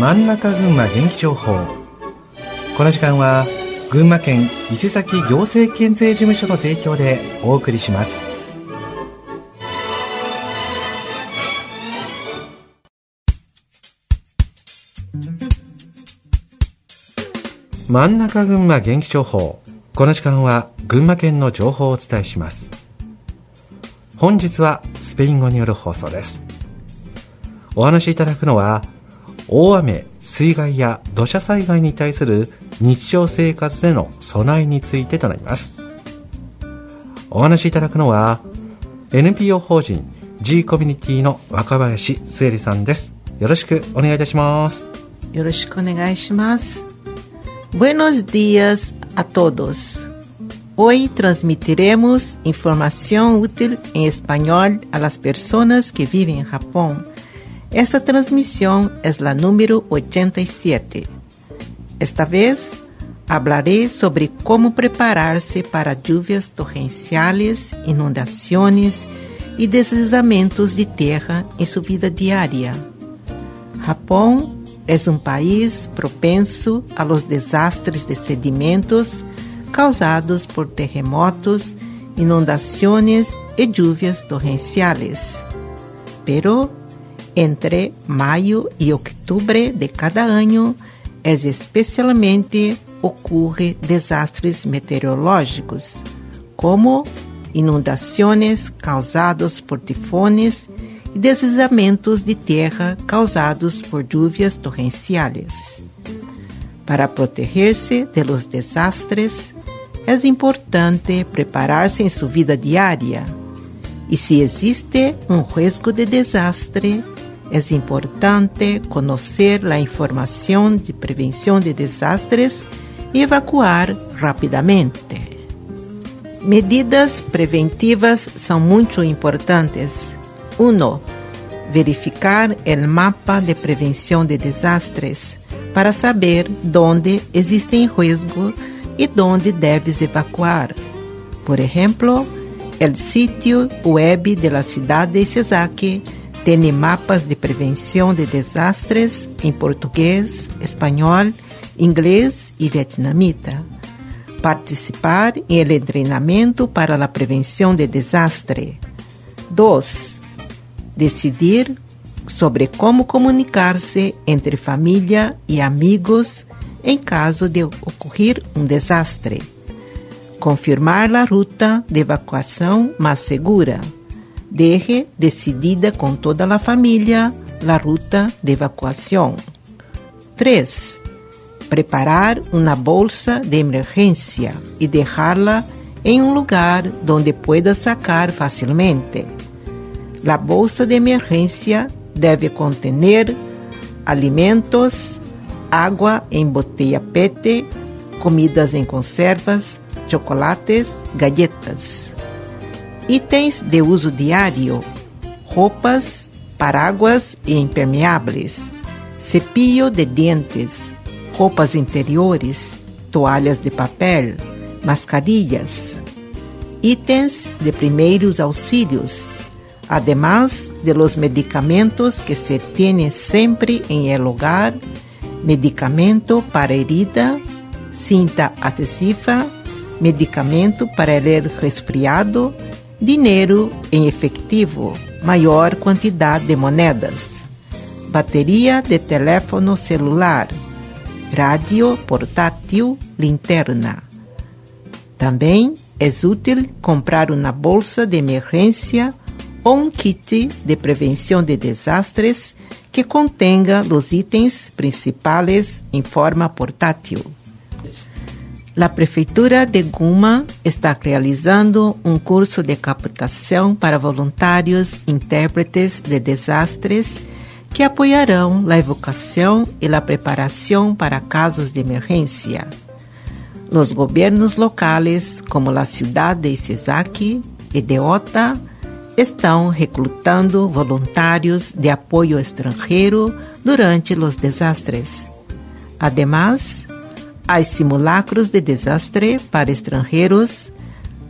真ん中群馬元気情報。この時間は群馬県伊勢崎行政県税事務所の提供でお送りします。真ん中群馬元気情報。この時間は群馬県の情報をお伝えします。本日はスペイン語による放送です。お話しいただくのは大雨水害や土砂災害に対する日常生活での備えについてとなりますお話しいただくのは NPO 法人 G コミュニティの若林末里さんですよろしくお願いいたしますよろしくお願いします Buenos días a todos. Hoy transmitiremos información útil en español a las personas que viven en Japón. Esta transmisión es la número 87. Esta vez hablaré sobre cómo prepararse para lluvias torrenciales, inundaciones y deslizamientos de tierra en su vida diaria. Japón es un país propenso a los desastres de sedimentos causados por terremotos, inundaciones y lluvias torrenciales. Pero entre mayo y octubre de cada es especialmente ocurre desastres meteorológicos, como inundaciones causadas por tifones e deslizamentos de terra causados por lluvias torrenciais. Para proteger-se de los desastres, é importante preparar-se em sua vida diária. E se existe um risco de desastre, é importante conhecer a informação de prevenção de desastres e evacuar rapidamente. Medidas preventivas são muito importantes 1. Verificar o mapa de prevenção de desastres para saber onde existem risco e onde deves evacuar. Por exemplo, o sítio web da cidade de Isesaki tem mapas de prevenção de desastres em português, espanhol, inglês e vietnamita. Participar em el treinamento para a prevenção de desastre. 2 decidir sobre como comunicar-se entre família e amigos em caso de ocorrer um desastre. Confirmar a ruta de evacuação mais segura. Deje decidida com toda a família a ruta de evacuação. 3. Preparar uma bolsa de emergência e deixá-la em um lugar onde pueda sacar facilmente. A bolsa de emergência deve conter alimentos, água em botella PET, comidas em conservas, chocolates, galletas. Itens de uso diário: roupas, paraguas e impermeáveis, cepillo de dentes, roupas interiores, toalhas de papel, mascarillas, itens de primeiros auxílios, además de los medicamentos que se tienen siempre en el hogar, medicamento para herida, cinta adhesiva, medicamento para el resfriado, dinheiro em efetivo, maior quantidade de moedas, bateria de teléfono celular, rádio portátil, linterna. Também é útil comprar uma bolsa de emergência ou um kit de prevenção de desastres que contenha os itens principais em forma portátil. A Prefeitura de Guma está realizando um curso de captação para voluntários intérpretes de desastres que apoiarão a evocação e a preparação para casos de emergência. Os governos locais, como a cidade de Isesaki e de Ota, estão reclutando voluntários de apoio estrangeiro durante os desastres. Además, há simulacros de desastre para estrangeiros,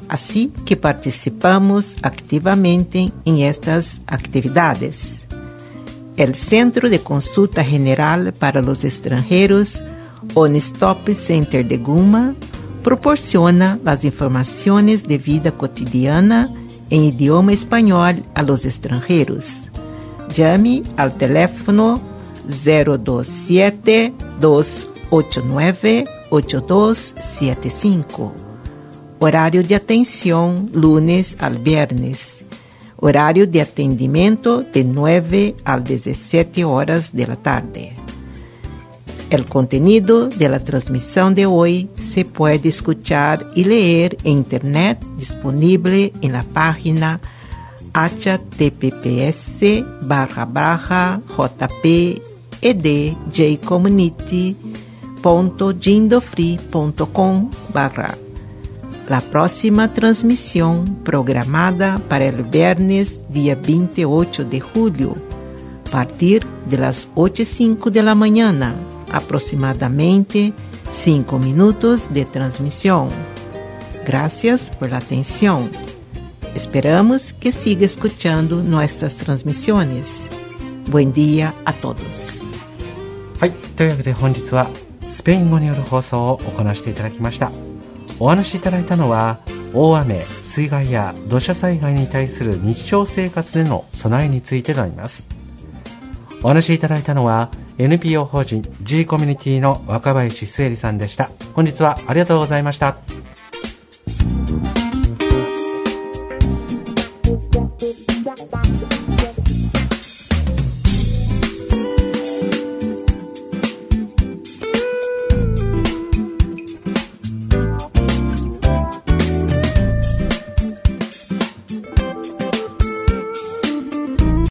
assim que participamos ativamente em estas atividades. el Centro de Consulta General para los Extranjeros, Onestop Center de Guma, proporciona las informaciones de vida cotidiana en idioma español a los extranjeros. Llame al teléfono 027 289 8275. Horário de atenção lunes al viernes. Horário de atendimento de 9 a 17 horas de la tarde. El contenido de la transmisión de hoy se puede escuchar y leer en internet disponible en la página https barra barra jpedjcommunity.jindofree.com barra La próxima transmisión programada para el viernes día 28 de julio a partir de las 8 y 5 de la mañana aproximadamente 5 minutos de transmisión. Gracias por la atención. Esperamos que siga escuchando nuestras transmisiones. Buen día a todos. はい。というわけで本日は スペイン語による放送を行わせていただきました。お話しいただいたのは大雨、水害や土砂災害に対する日常生活での備えについてとなります。お話しいただいたのは NPO 法人 G コミュニティの若林末理さんでした。本日はありがとうございました。